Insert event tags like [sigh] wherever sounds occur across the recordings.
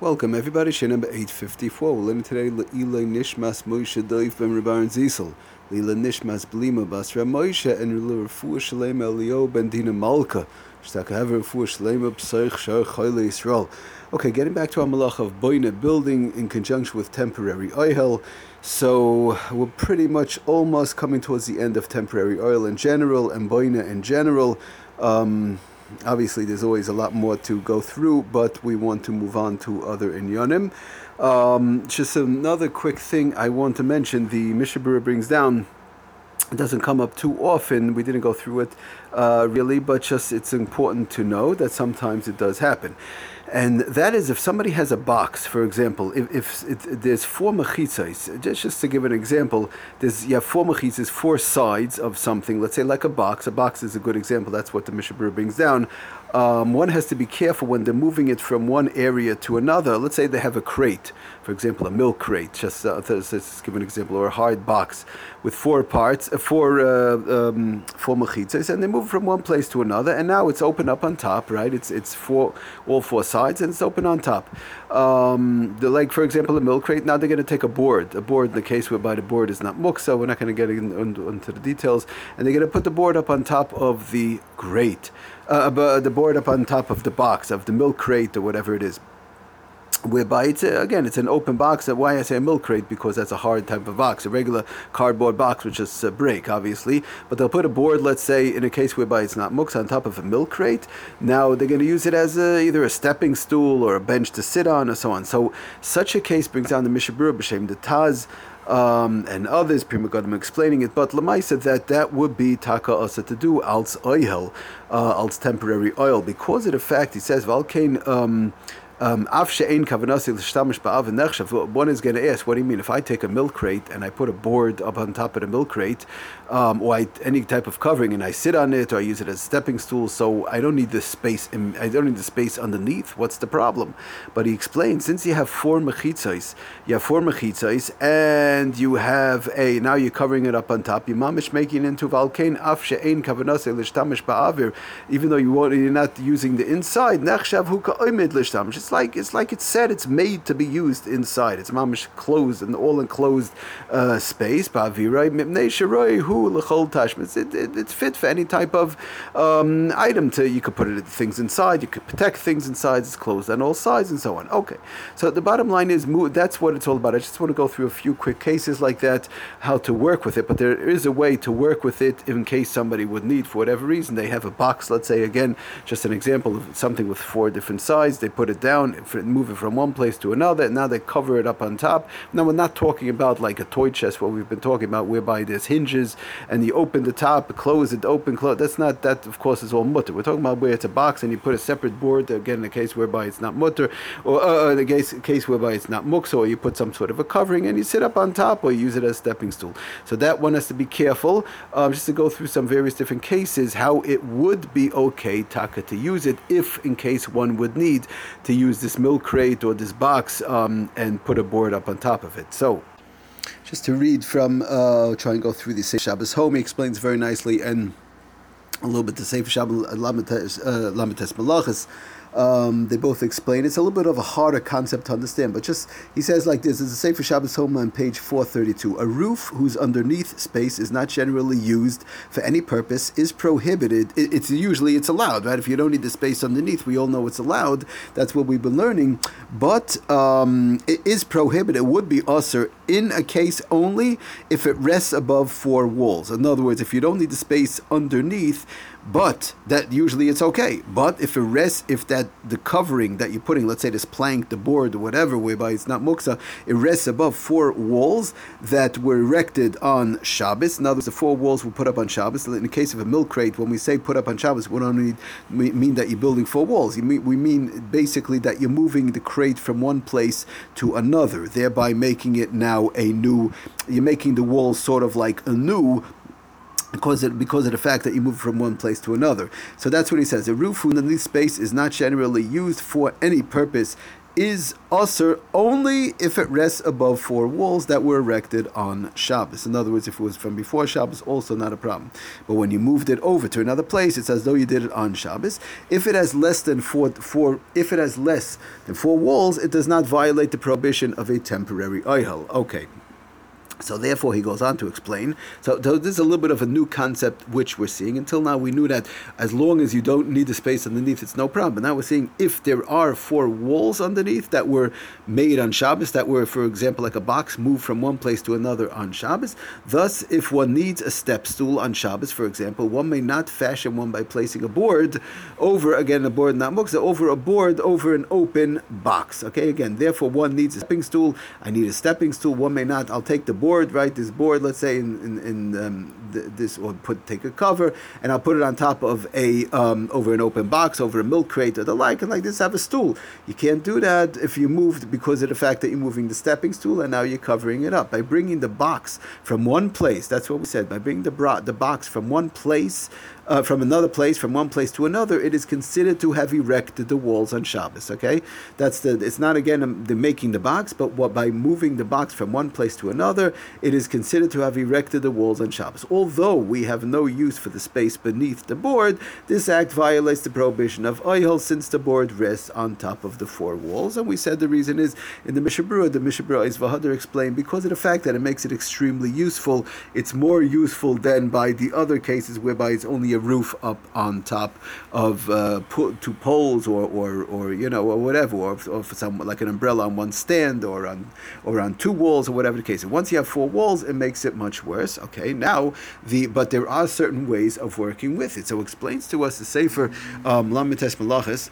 Welcome everybody, show number 854. We're learning today Le'ila Nishmas Moshe Doif Ben Rabban Zisel. Le'ila Nishmas Blima Basra Moshe and Le'ila Refuah Shalem Elio Ben Malka. Shtakahaver Refuah Shalem Shar Chayla Yisrael. Okay, getting back to our malach of Boneh building in conjunction with temporary ohel. So we're pretty much almost coming towards the end of temporary ohel in general and Boneh in general. Um, obviously there's always a lot more to go through, but we want to move on to other inyanim. Um, just another quick thing I want to mention: the Mishnah Berurah brings down. It doesn't come up too often. We didn't go through it uh, really, but just it's important to know that sometimes it does happen and that is if somebody has a box, for example, if, if it, there's four mechitzas, just, just to give an example, there's you have four mechitzas, four sides of something. Let's say like a box. A box is a good example. That's what the Mishnah Berurah brings down. Um, one has to be careful when they're moving it from one area to another. Let's say they have a crate, for example, a milk crate. Just uh, let's give an example, or a hard box with four parts, uh, four uh, um, four mechitzas, and they move from one place to another. And now it's open up on top, right? It's it's four all four sides and it's open on top. Um, the like, for example, the milk crate. Now they're going to take a board, a board in the case whereby the board is not muksa. We're not going to get in, into the details, and they're going to put the board up on top of the grate, uh, the board up on top of the box of the milk crate or whatever it is whereby it's a, again it's an open box. Why I say a milk crate because that's a hard type of box. A regular cardboard box which just break obviously, but they'll put a board. Let's say in a case whereby it's not mooks on top of a milk crate. Now they're going to use it as a, either a stepping stool or a bench to sit on or so on. So such a case brings down the Mishnah Berurah b'shem the Taz. Um, and others, Prima Gadim explaining it, but Lamaisa that that would be taka asa to do als ohel, uh, als temporary ohel, because of the fact he says Valkane um, um, one is going to ask, what do you mean? If I take a milk crate and I put a board up on top of the milk crate, um, or I, any type of covering, and I sit on it, or I use it as a stepping stool, so I don't need the space. In, I don't need the space underneath. What's the problem? But he explains, since you have four mechitzais, you have four mechitzais, and you have a now you're covering it up on top. You're mamish making it into valkain af she'ein kavanase lishtamish ba'avir, even though you you're not using the inside. Nechshav hu ka'oimid lishtamish. It's like it's like it's said. It's made to be used inside. It's mamish closed, an all enclosed uh, space. Tashmis. It, it, it's fit for any type of um, item. To you could put it things inside. You could protect things inside. It's closed on all sides and so on. Okay. So the bottom line is that's what it's all about. I just want to go through a few quick cases like that, how to work with it. But there is a way to work with it in case somebody would need for whatever reason. They have a box. Let's say again, just an example of something with four different sides. They put it down, move it from one place to another. And now they cover it up on top. Now we're not talking about like a toy chest, what we've been talking about, whereby there's hinges and you open the top, close it, open, close. That's not that. Of course, is all mutter. We're talking about where it's a box and you put a separate board. Again, in a case whereby it's not mutter, or uh, in a case case whereby it's not muksa, or you put some sort of a covering and you sit up on top, or you use it as a stepping stool. So that one has to be careful. Um, just to go through some various different cases, how it would be okay taka to use it if, in case one would need to use this milk crate or this box um, and put a board up on top of it. So just to read from, uh, try and go through the Sefer Shabbos home. He explains very nicely and a little bit the Sefer Shabbos uh, Lamites uh, Malachas um, they both explain. It's a little bit of a harder concept to understand, but just he says like this: "There's a Sefer Shabbos home on page 432. A roof whose underneath space is not generally used for any purpose is prohibited. It, it's usually it's allowed, right? If you don't need the space underneath, we all know it's allowed. That's what we've been learning. But um, it is prohibited. It would be usher in a case only if it rests above four walls. In other words, if you don't need the space underneath." But that usually it's okay. But if it rests, if that the covering that you're putting, let's say this plank, the board, whatever, whereby it's not muksa, it rests above four walls that were erected on Shabbos. In other words, the four walls were put up on Shabbos. In the case of a milk crate, when we say put up on Shabbos, we don't mean that you're building four walls. Mean, we mean basically that you're moving the crate from one place to another, thereby making it now a new. You're making the walls sort of like a new because of, because of the fact that you move from one place to another. So that's what he says. A roof underneath space is not generally used for any purpose is usher only if it rests above four walls that were erected on Shabbos. In other words, if it was from before Shabbos, also not a problem. But when you moved it over to another place, it's as though you did it on Shabbos. If it has less than four, four if it has less than four walls, it does not violate the prohibition of a temporary oihel. Okay. So therefore, he goes on to explain. So, so, this is a little bit of a new concept which we're seeing. Until now, we knew that as long as you don't need the space underneath, it's no problem. But now we're seeing if there are four walls underneath that were made on Shabbos, that were, for example, like a box moved from one place to another on Shabbos. Thus, if one needs a step stool on Shabbos, for example, one may not fashion one by placing a board over again a board not muksa over a board over an open box. Okay, again, therefore one needs a stepping stool. I need a stepping stool. One may not. I'll take the board, right? This board, let's say in in, in um, this, or put take a cover, and I'll put it on top of a um, over an open box, over a milk crate or the like, and like this have a stool. You can't do that if you moved because of the fact that you're moving the stepping stool, and now you're covering it up by bringing the box from one place. That's what we said. By bringing the bro- the box from one place uh, from another place, from one place to another, it is considered to have erected the walls on Shabbos. Okay, that's the. It's not again um, the making the box, but what by moving the box from one place to another, it is considered to have erected the walls on Shabbos. Although we have no use for the space beneath the board, this act violates the prohibition of ohel since the board rests on top of the four walls. And we said the reason is in the Mishnah Berurah, the Mishnah Berurah is Vahadir explained because of the fact that it makes it extremely useful. It's more useful than by the other cases whereby it's only a roof up on top of uh, two poles or, or, or you know or whatever or, or for some like an umbrella on one stand or on or on two walls or whatever the case. And once you have four walls, it makes it much worse. Okay, now the but there are certain ways of working with it. So explains to us the Sefer um, Lamites Malachis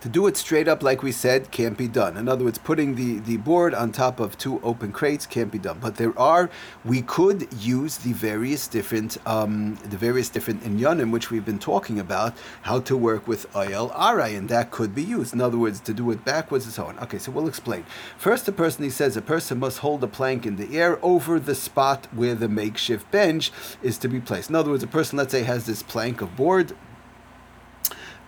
to do it straight up, like we said, can't be done. In other words, putting the, the board on top of two open crates can't be done. But there are, we could use the various different, um, the various different inyanim which we've been talking about, how to work with ayel arai, and that could be used. In other words, to do it backwards and so on. Okay, so we'll explain. First, the person he says a person must hold a plank in the air over the spot where the makeshift bench is to be placed. In other words, a person, let's say, has this plank of board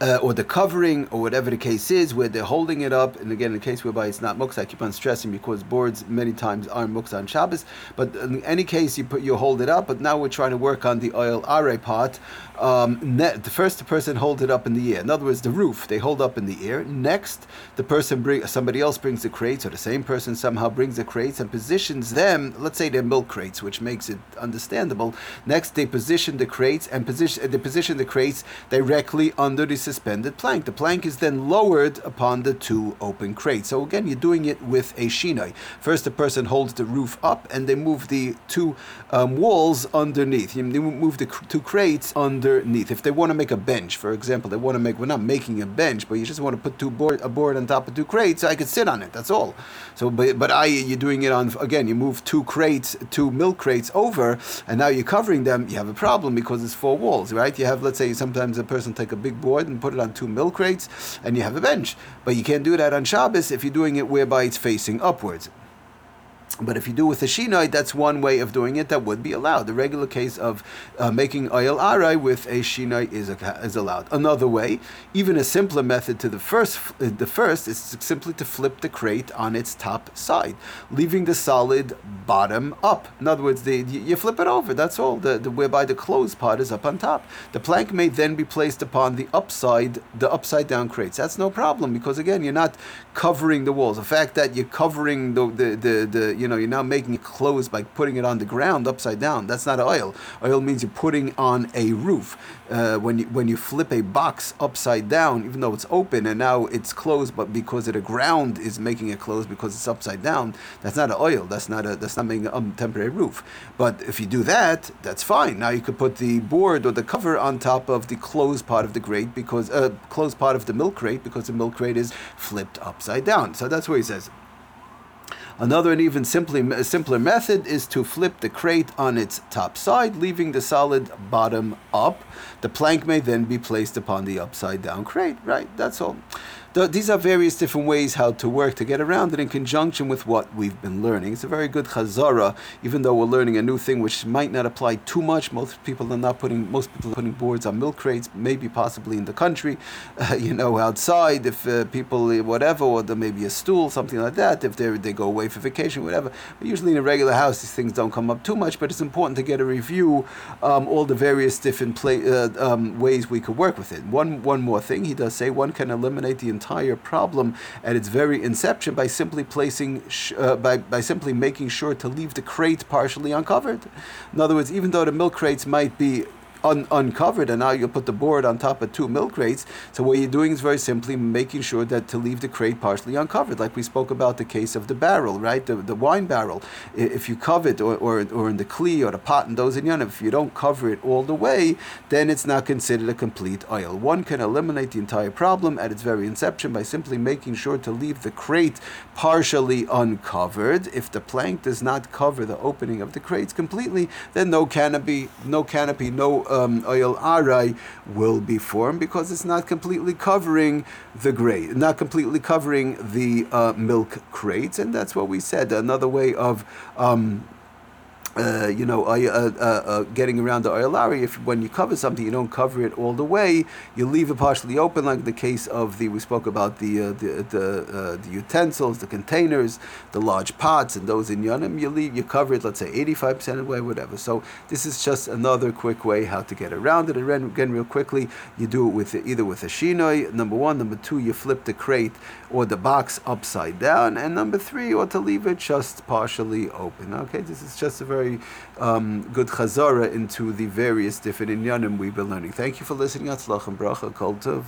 uh, or the covering, or whatever the case is, where they're holding it up. And again, in the case whereby it's not muksa, I keep on stressing because boards many times are muksa on Shabbos. But in any case, you put you hold it up. But now we're trying to work on the ohel are pot. Um, the first the person holds it up in the air. In other words, the roof they hold up in the air. Next, the person bring somebody else brings the crates, or the same person somehow brings the crates and positions them. Let's say they're milk crates, which makes it understandable. Next, they position the crates and position they position the crates directly under the suspended plank. The plank is then lowered upon the two open crates. So again, you're doing it with a shinai. First, the person holds the roof up, and they move the two um, walls underneath. You move the two crates underneath. If they want to make a bench, for example, they want to make. We're not making a bench, but you just want to put two board a board on top of two crates. So I could sit on it. That's all. So, but but I you're doing it on again. You move two crates, two milk crates over, and now you're covering them. You have a problem because it's four walls, right? You have let's say sometimes a person take a big board and put it on two milk crates, and you have a bench. But you can't do that on Shabbos if you're doing it whereby it's facing upwards. But if you do with a shinai, that's one way of doing it that would be allowed. The regular case of uh, making ohel arai with a shinai is, is allowed. Another way, even a simpler method to the first, the first is simply to flip the crate on its top side, leaving the solid bottom up. In other words, the, you flip it over. That's all. The, the whereby the closed part is up on top. The plank may then be placed upon the upside, the upside down crates. That's no problem because again, you're not covering the walls. The fact that you're covering the the, the, the you know, you're now making it closed by putting it on the ground upside down. That's not ohel. Ohel means you're putting on a roof. Uh, when you when you flip a box upside down, even though it's open and now it's closed, but because the ground is making it closed because it's upside down, that's not ohel. That's not a that's not making a um, temporary roof. But if you do that, that's fine. Now you could put the board or the cover on top of the closed part of the crate because uh, closed part of the milk crate because the milk crate is flipped upside down. So that's what he says. Another and even simply, simpler method is to flip the crate on its top side, leaving the solid bottom up. The plank may then be placed upon the upside down crate, right? That's all. Th- these are various different ways how to work to get around it in conjunction with what we've been learning. It's a very good chazara, even though we're learning a new thing which might not apply too much. Most people are not putting most people are putting boards on milk crates, maybe possibly in the country, [laughs] uh, you know, outside if uh, people whatever, or there may be a stool, something like that. If they they go away for vacation, whatever. But usually in a regular house, these things don't come up too much. But it's important to get a review um, all the various different play, uh, um, ways we could work with it. One one more thing, he does say one can eliminate the entire problem at its very inception by simply placing sh- uh, by by simply making sure to leave the crate partially uncovered. In other words, even though the milk crates might be un- uncovered, and now you put the board on top of two milk crates. So what you're doing is very simply making sure that to leave the crate partially uncovered, like we spoke about the case of the barrel, right? The, the wine barrel. If you cover it, or, or, or in the kli or the pot and those in yon, if you don't cover it all the way, then it's not considered a complete ohel. One can eliminate the entire problem at its very inception by simply making sure to leave the crate partially uncovered. If the plank does not cover the opening of the crates completely, then no canopy, no canopy, no um, ohel arai will be formed because it's not completely covering the grade, not completely covering the uh, milk crates, and that's what we said. Another way of um, uh, you know, uh, uh, uh, getting around the oilari. If when you cover something, you don't cover it all the way. You leave it partially open, like the case of the we spoke about the uh, the the, the, utensils, the containers, the large pots, and those in yonim. You leave you cover it, let's say eighty five percent of the way, whatever. So this is just another quick way how to get around it. And again, real quickly, you do it with either with a shinoi. Number one, number two, you flip the crate or the box upside down, and number three, or to leave it just partially open. Okay, this is just a very um, good chazara into the various different inyanim we've been learning. Thank you for listening. Atzlach and bracha, kol tov.